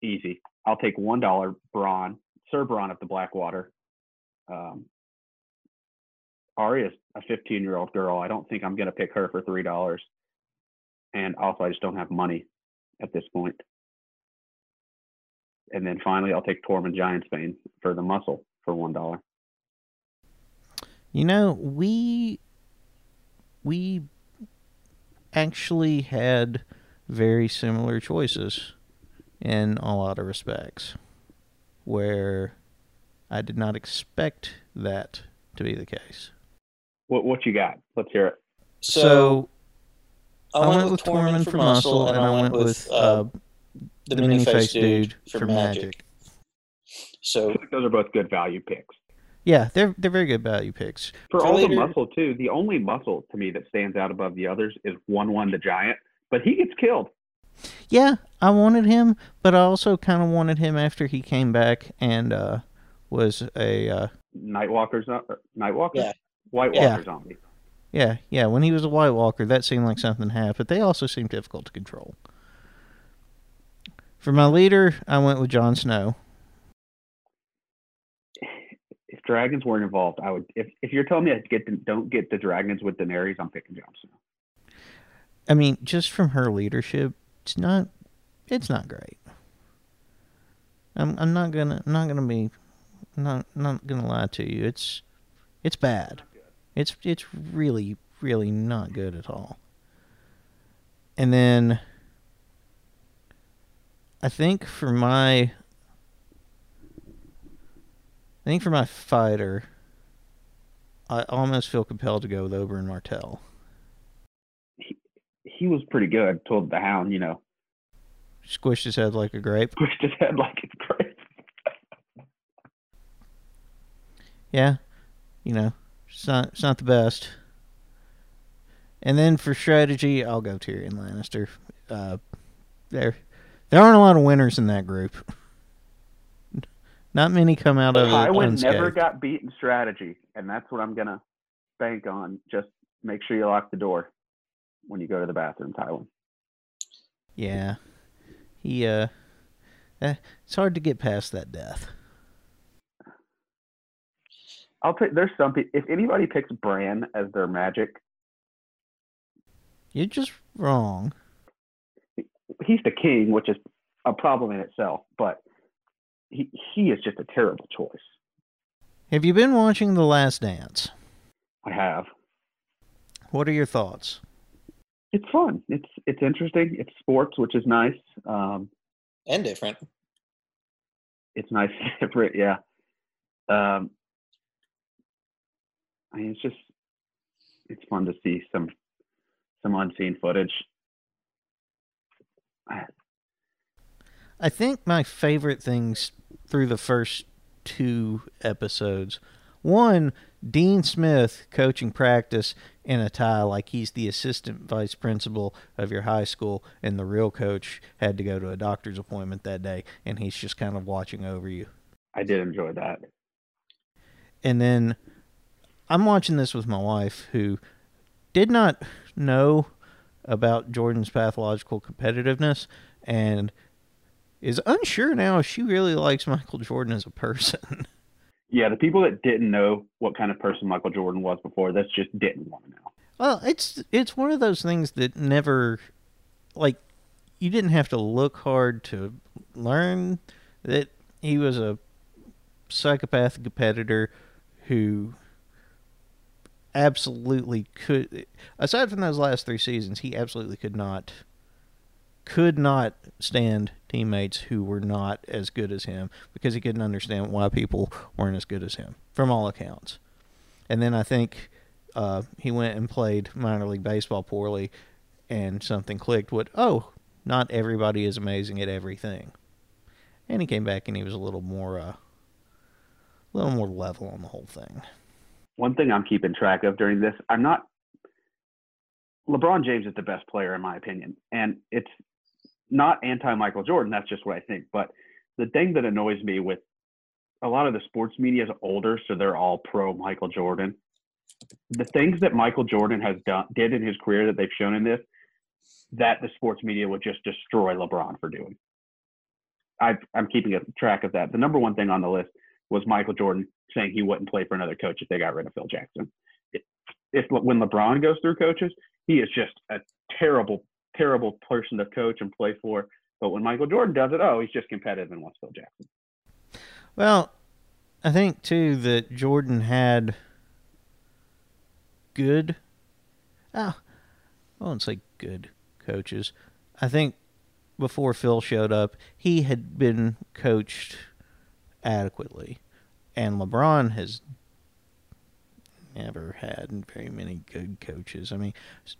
easy. I'll take one dollar Bronn, Sir Bronn of the Blackwater. Um, is a 15 year old girl. I don't think I'm going to pick her for three dollars. And also, I just don't have money at this point. And then finally, I'll take Tormund Giantsbane for the muscle for one dollar. You know, we we actually had very similar choices in a lot of respects, where I did not expect that to be the case. What what you got? Let's hear it. So, I, went, with Tormund for muscle, and I went with uh, the mini face dude for magic. So I think those are both good value picks. Yeah, they're they're very good value picks. For For all the muscle too, the only muscle to me that stands out above the others is Wun Wun the giant, but he gets killed. Yeah, I wanted him, but I also kind of wanted him after he came back and uh, was a uh, Nightwalker, zo- or Nightwalker, Yeah. White Walker Yeah. zombie. yeah yeah when he was a White Walker. That seemed like something to have, but they also seemed difficult to control. For my leader, I went with Jon Snow. If dragons weren't involved, I would. If if you're telling me I get the, don't get the dragons with Daenerys, I'm picking Jon Snow. I mean, just from her leadership, it's not it's not great. I'm I'm not gonna not gonna be not not gonna lie to you. It's it's bad. It's it's really really not good at all. And then I think for my I think for my fighter, I almost feel compelled to go with Oberyn Martell. He was pretty good. Told the Hound, you know, squished his head like a grape. Pushed his head like it's great. Yeah, you know, it's not it's not the best. And then for strategy, I'll go Tyrion Lannister. Uh, there, there aren't a lot of winners in that group. Not many come out of it Tywin unscathed. never got beat in strategy, and that's what I'm gonna bank on. Just make sure you lock the door when you go to the bathroom, Tywin. Yeah, he. Uh, eh, it's hard to get past that death. I'll pick. There's some. If anybody picks Bran as their magic, You're just wrong. he's the king, which is a problem in itself. But he he is just a terrible choice. Have you been watching The Last Dance? I have. What are your thoughts? It's fun. It's it's interesting. It's sports, which is nice. Um, And different. it's nice, different. Yeah. Um, I mean, it's just it's fun to see some some unseen footage. I- think my favorite things through the first two episodes one, Dean Smith coaching practice in a tie like he's the assistant vice principal of your high school, and the real coach had to go to a doctor's appointment that day, and he's just kind of watching over you. I did enjoy that. And then I'm watching this with my wife who did not know about Jordan's pathological competitiveness and is unsure now if she really likes Michael Jordan as a person. Yeah, the people that didn't know what kind of person Michael Jordan was before, this just didn't want to know. well, it's it's one of those things that never like you didn't have to look hard to learn that he was a psychopathic competitor who absolutely could aside from those last three seasons he absolutely could not could not stand teammates who were not as good as him because he couldn't understand why people weren't as good as him from all accounts. And then i think uh, he went and played minor league baseball poorly and something clicked what oh not everybody is amazing at everything. And he came back and he was a little more uh, a little more level on the whole thing. One thing I'm keeping track of during this, I'm not. LeBron James is the best player in my opinion, and it's not anti Michael Jordan. That's just what I think. But the thing that annoys me with a lot of the sports media is older, so they're all pro Michael Jordan. The things that Michael Jordan has done did in his career that they've shown in this, that the sports media would just destroy LeBron for doing. i I'm keeping a track of that. The number one thing on the list was Michael Jordan saying he wouldn't play for another coach if they got rid of Phil Jackson. If, if when LeBron goes through coaches, he is just a terrible, terrible person to coach and play for. But when Michael Jordan does it, oh, he's just competitive and wants Phil Jackson. Well, I think too that Jordan had good. Ah, I won't say good coaches. I think before Phil showed up, he had been coached adequately, and LeBron has never had very many good coaches. I mean,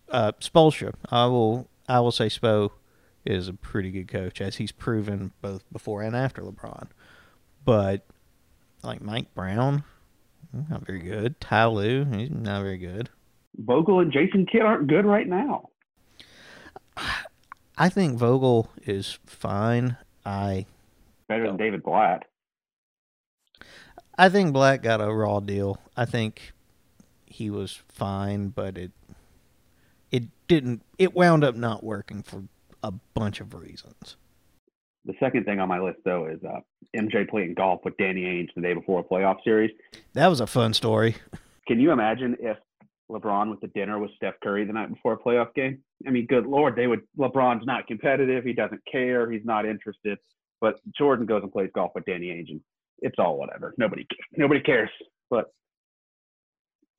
uh, Spoelstra, I will I will say Spo is a pretty good coach, as he's proven both before and after LeBron. But like Mike Brown, not very good. Ty Lue, he's not very good. Vogel and Jason Kidd aren't good right now. I think Vogel is fine. I Better than David Blatt. I think Blatt got a raw deal. I think he was fine, but it it didn't it wound up not working for a bunch of reasons. The second thing on my list, though, is uh, MJ playing golf with Danny Ainge the day before a playoff series. That was a fun story. Can you imagine if LeBron with the dinner with Steph Curry the night before a playoff game? I mean, good lord, they would. LeBron's not competitive. He doesn't care. He's not interested. But Jordan goes and plays golf with Danny Ainge, and it's all whatever. Nobody, nobody cares. But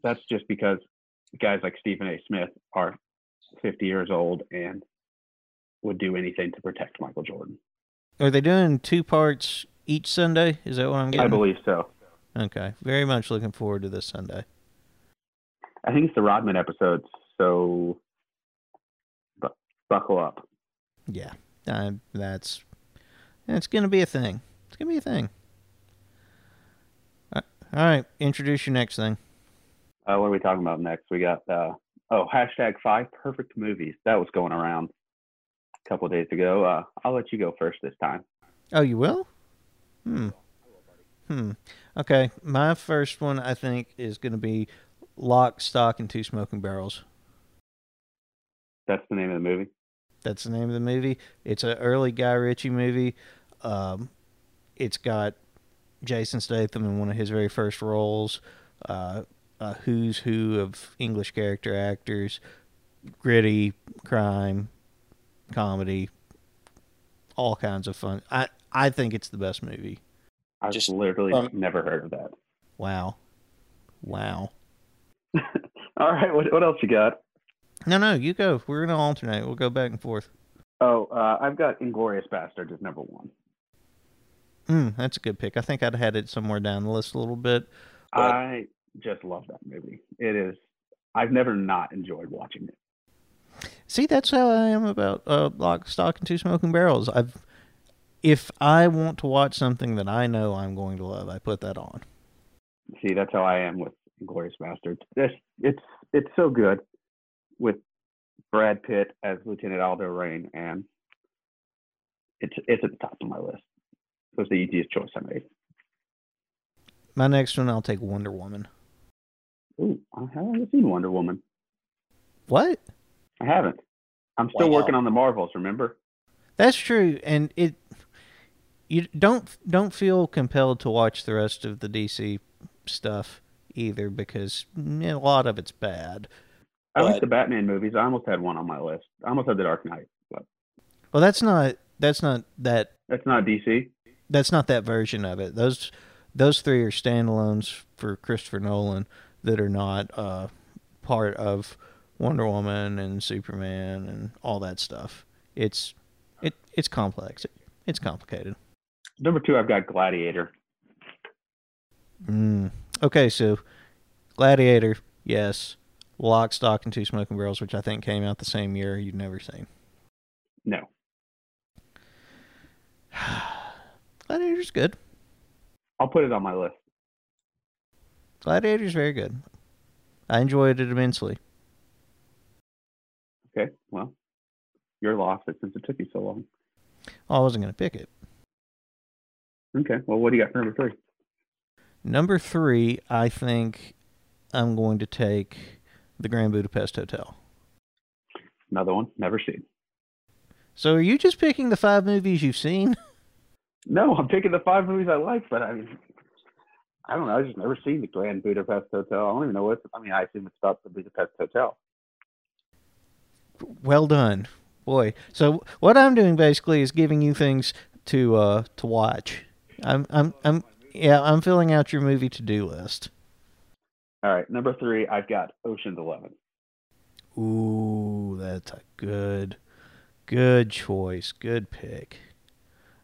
that's just because guys like Stephen A. Smith are 50 years old and would do anything to protect Michael Jordan. Are they doing two parts each Sunday? Is that what I'm getting? I believe so. Okay. Very much looking forward to this Sunday. I think it's the Rodman episode, so bu- buckle up. Yeah. uh, that's that's gonna be a thing. It's gonna be a thing. All right, introduce your next thing. Uh, what are we talking about next? We got uh, oh hashtag five perfect movies. That was going around a couple of days ago. Uh, I'll let you go first this time. Oh, you will? Hmm. Hmm. Okay, my first one I think is gonna be Lock, Stock, and Two Smoking Barrels. That's the name of the movie. That's the name of the movie. It's an early Guy Ritchie movie. Um, it's got Jason Statham in one of his very first roles. Uh, a who's who of English character actors, gritty crime, comedy, all kinds of fun. I I think it's the best movie. I've Just literally from- never heard of that. Wow, wow. All right, what what else you got? No, no, you go. We're gonna alternate. We'll go back and forth. Oh, uh, I've got Inglorious Bastard as number one. Mm, that's a good pick. I think I'd had it somewhere down the list a little bit. Right. I just love that movie. It is. I've never not enjoyed watching it. See, that's how I am about uh, Lock, Stock, and Two Smoking Barrels. I've, if I want to watch something that I know I'm going to love, I put that on. See, that's how I am with Glorious Bastards. It's it's it's so good with Brad Pitt as Lieutenant Aldo Raine, and it's it's at the top of my list. It was the easiest choice I made. My next one, I'll take Wonder Woman. Ooh, I haven't seen Wonder Woman. What? I haven't. I'm still Wow. working on the Marvels. Remember? That's true, and it. You don't don't feel compelled to watch the rest of the DC stuff either because a lot of it's bad. I like the Batman movies. I almost had one on my list. I almost had the Dark Knight, but Well, that's not that's not that that's not DC. that's not that version of it. Those those three are standalones for Christopher Nolan that are not uh, part of Wonder Woman and Superman and all that stuff. It's it it's complex. it's complicated. Number two, I've got Gladiator. Mm. Okay, so Gladiator, yes. Lock, Stock, and Two Smoking Barrels, which I think came out the same year. You've never seen. No, Gladiator's good. I'll put it on my list. Gladiator's very good. I enjoyed it immensely. Okay, well, your loss since it took you so long. Oh, I wasn't going to pick it. Okay, well, what do you got for number three? Number three, I think I'm going to take the Grand Budapest Hotel. Another one, never seen. So are you just picking the five movies you've seen? No, I'm picking the five movies I like, but I mean, I don't know. I just never seen the Grand Budapest Hotel. I don't even know what. I mean, I assume it's about the Budapest Hotel. Well done, boy. So what I'm doing basically is giving you things to uh to watch. I'm I'm I'm yeah I'm filling out your movie to do list. All right, number three, I've got Ocean's Eleven. Ooh, that's a good, good choice. Good pick.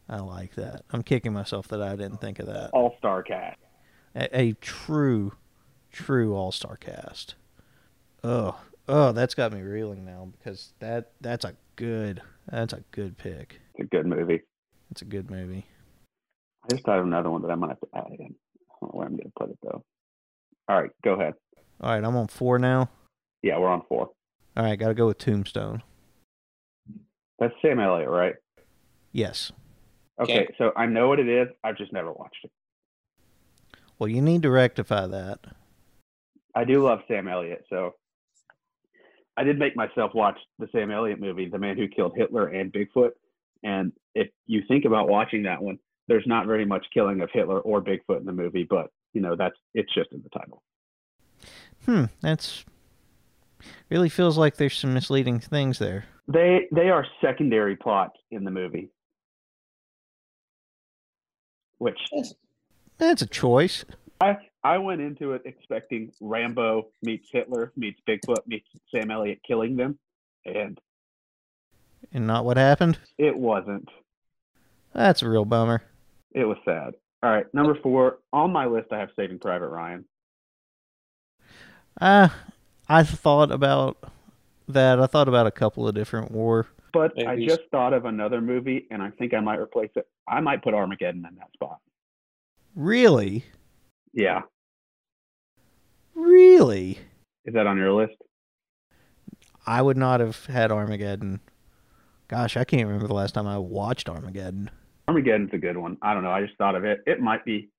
I like that. I'm kicking myself that I didn't think of that. All star cast. A, a true, true all star cast. Oh, oh, that's got me reeling now because that that's a good that's a good pick. It's a good movie. It's a good movie. I just thought of another one that I might have to add in. I don't know where I'm going to put it though. All right, go ahead. All right, I'm on four now. Yeah, we're on four. All right, got to go with Tombstone. That's Sam Elliott, right? Yes. Okay, Okay. so I know what it is. I've just never watched it. Well, you need to rectify that. I do love Sam Elliott, so I did make myself watch the Sam Elliott movie, The Man Who Killed Hitler and Bigfoot. And if you think about watching that one, there's not very much killing of Hitler or Bigfoot in the movie, but you know that's it's just in the title. Hmm, that's really feels like there's some misleading things there. They they are secondary plots in the movie, which That's a choice. I I went into it expecting Rambo meets Hitler meets Bigfoot meets Sam Elliott killing them, and And not what happened? it wasn't. That's a real bummer. It was sad. All right, number four on my list. I have Saving Private Ryan. Uh, I thought about that. I thought about a couple of different war But I just thought of another movie, and I think I might replace it. I might put Armageddon in that spot. Really? Yeah, Really? is that on your list? I would not have had Armageddon. Gosh, I can't remember the last time I watched Armageddon. Armageddon's a good one. I don't know. I just thought of it. It might be.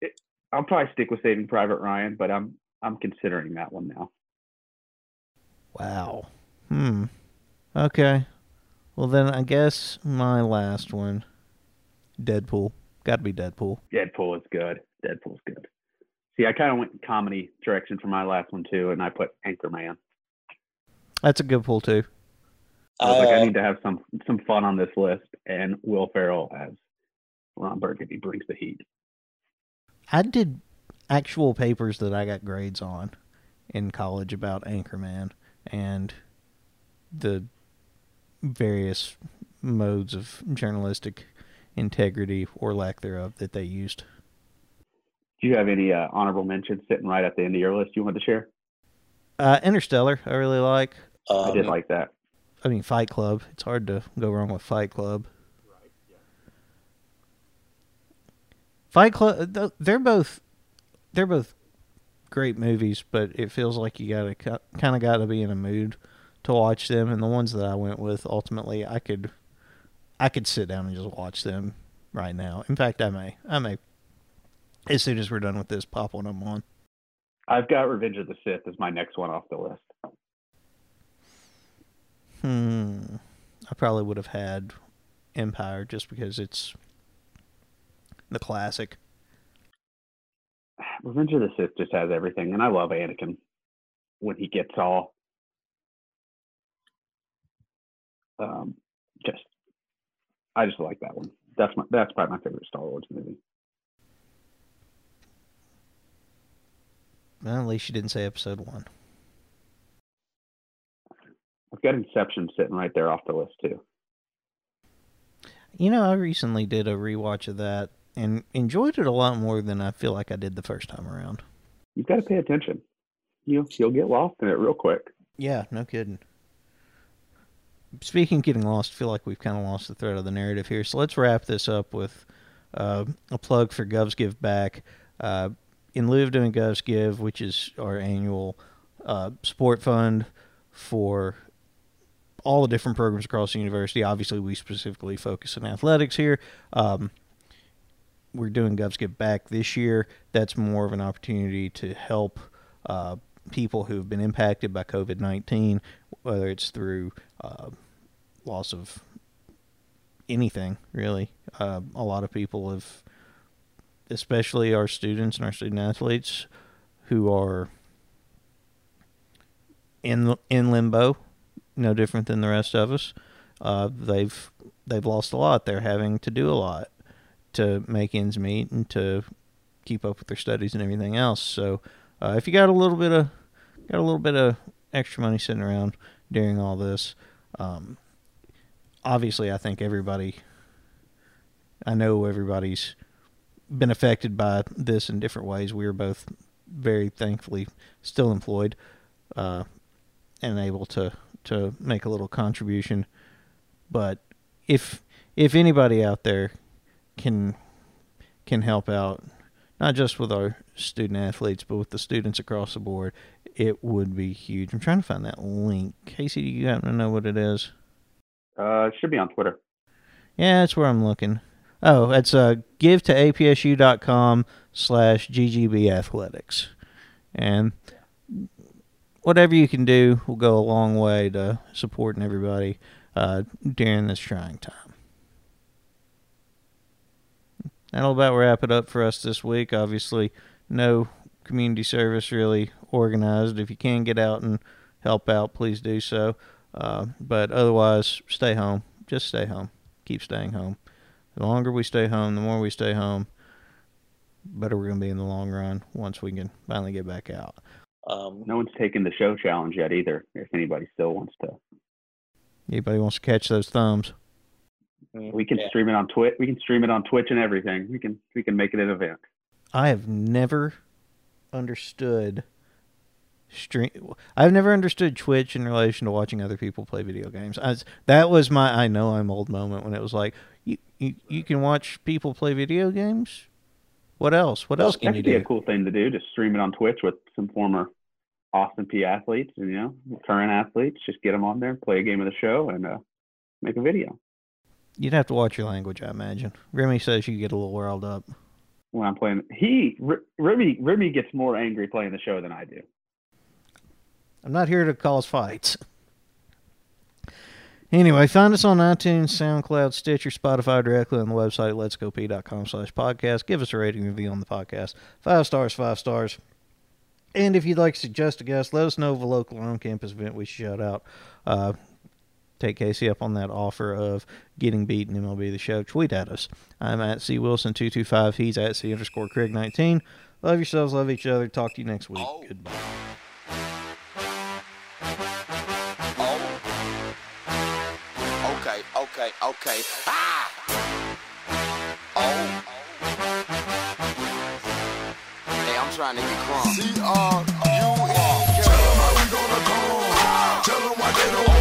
It, I'll probably stick with Saving Private Ryan, but I'm I'm considering that one now. Wow. Hmm. Okay. Well, then I guess my last one Deadpool. Got to be Deadpool. Deadpool is good. Deadpool's good. See, I kind of went comedy direction for my last one too, and I put Anchorman. That's a good pull, too. I was like, I Uh, need to have some some fun on this list, and Will Ferrell as Ron Burgundy brings the heat. I did actual papers that I got grades on in college about Anchorman and the various modes of journalistic integrity or lack thereof that they used. Do you have any uh, honorable mentions sitting right at the end of your list you want to share? Uh, Interstellar, I really like. I did um, like that. I mean, Fight Club. It's hard to go wrong with Fight Club. Fight Club. They're both, they're both great movies, but it feels like you gotta kind of got to be in a mood to watch them. And the ones that I went with, ultimately, I could, I could sit down and just watch them right now. In fact, I may, I may, as soon as we're done with this, pop one of them on. I've got Revenge of the Sith as my next one off the list. Hmm. I probably would have had Empire just because it's the classic. Revenge of the Sith just has everything, and I love Anakin when he gets all um, just. I just like that one. That's my that's probably my favorite Star Wars movie. Well, at least you didn't say episode one. I've got Inception sitting right there off the list too. You know, I recently did a rewatch of that and enjoyed it a lot more than I feel like I did the first time around. You've got to pay attention. You you'll get lost in it real quick. Yeah, no kidding. Speaking of getting lost, I feel like we've kind of lost the thread of the narrative here. So let's wrap this up with uh, a plug for Govs Give Back. Uh, in lieu of doing Govs Give, which is our annual uh, sport fund for all the different programs across the university. Obviously, we specifically focus on athletics here. Um, we're doing Govs Give Back this year. That's more of an opportunity to help uh, people who have been impacted by COVID 19, whether it's through uh, loss of anything, really. Uh, a lot of people have, especially our students and our student athletes, who are in in limbo, no different than the rest of us. Uh, they've they've lost a lot. They're having to do a lot to make ends meet and to keep up with their studies and everything else. So, uh, if you got a little bit of got a little bit of extra money sitting around during all this, um, obviously, I think everybody. I know everybody's been affected by this in different ways. We are both very thankfully still employed uh, and able to to make a little contribution. But if if anybody out there can can help out, not just with our student athletes, but with the students across the board, it would be huge. I'm trying to find that link. Casey, do you happen to know what it is? Uh, it should be on Twitter. Yeah, that's where I'm looking. Oh, it's uh, give to apsu.com slash ggb athletics. And whatever you can do will go a long way to supporting everybody uh, during this trying time. That'll about wrap it up for us this week. Obviously, no community service really organized. If you can get out and help out, please do so. Uh, but otherwise, stay home. Just stay home. Keep staying home. The longer we stay home, the more we stay home, better we're going to be in the long run once we can finally get back out. Um, No one's taken the show challenge yet either. If anybody still wants to, Anybody wants to catch those thumbs? we can yeah. stream it on Twitch. We can stream it on Twitch and everything. We can we can make it an event. I have never understood stream. I've never understood Twitch in relation to watching other people play video games. I, that was my I know I'm old moment when it was like you you, you can watch people play video games. What else? What else that can you could be do? a cool thing to do. Just stream it on Twitch with some former Austin Peay athletes, and you know, current athletes. Just get them on there, play a game of the show, and uh, make a video. You'd have to watch your language, I imagine. Remy says you get a little riled up. When I'm playing, he R- Remy Remy gets more angry playing the show than I do. I'm not here to cause fights. Anyway, find us on iTunes, SoundCloud, Stitcher, Spotify directly on the website, letsgopeay.com slash podcast. Give us a rating review on the podcast. Five stars, five stars. And if you'd like to suggest a guest, let us know of a local on-campus event we should shout out. Uh, take Casey up on that offer of getting beaten MLB The Show. Tweet at us. I'm at C Wilson225. He's at C underscore Craig19. Love yourselves, love each other. Talk to you next week. Goodbye. Oh. Okay, okay, okay. Ah! Oh. Hey, I'm trying to get crunk. C-R-U-E. Tell them how we gonna go. Tell them why they don't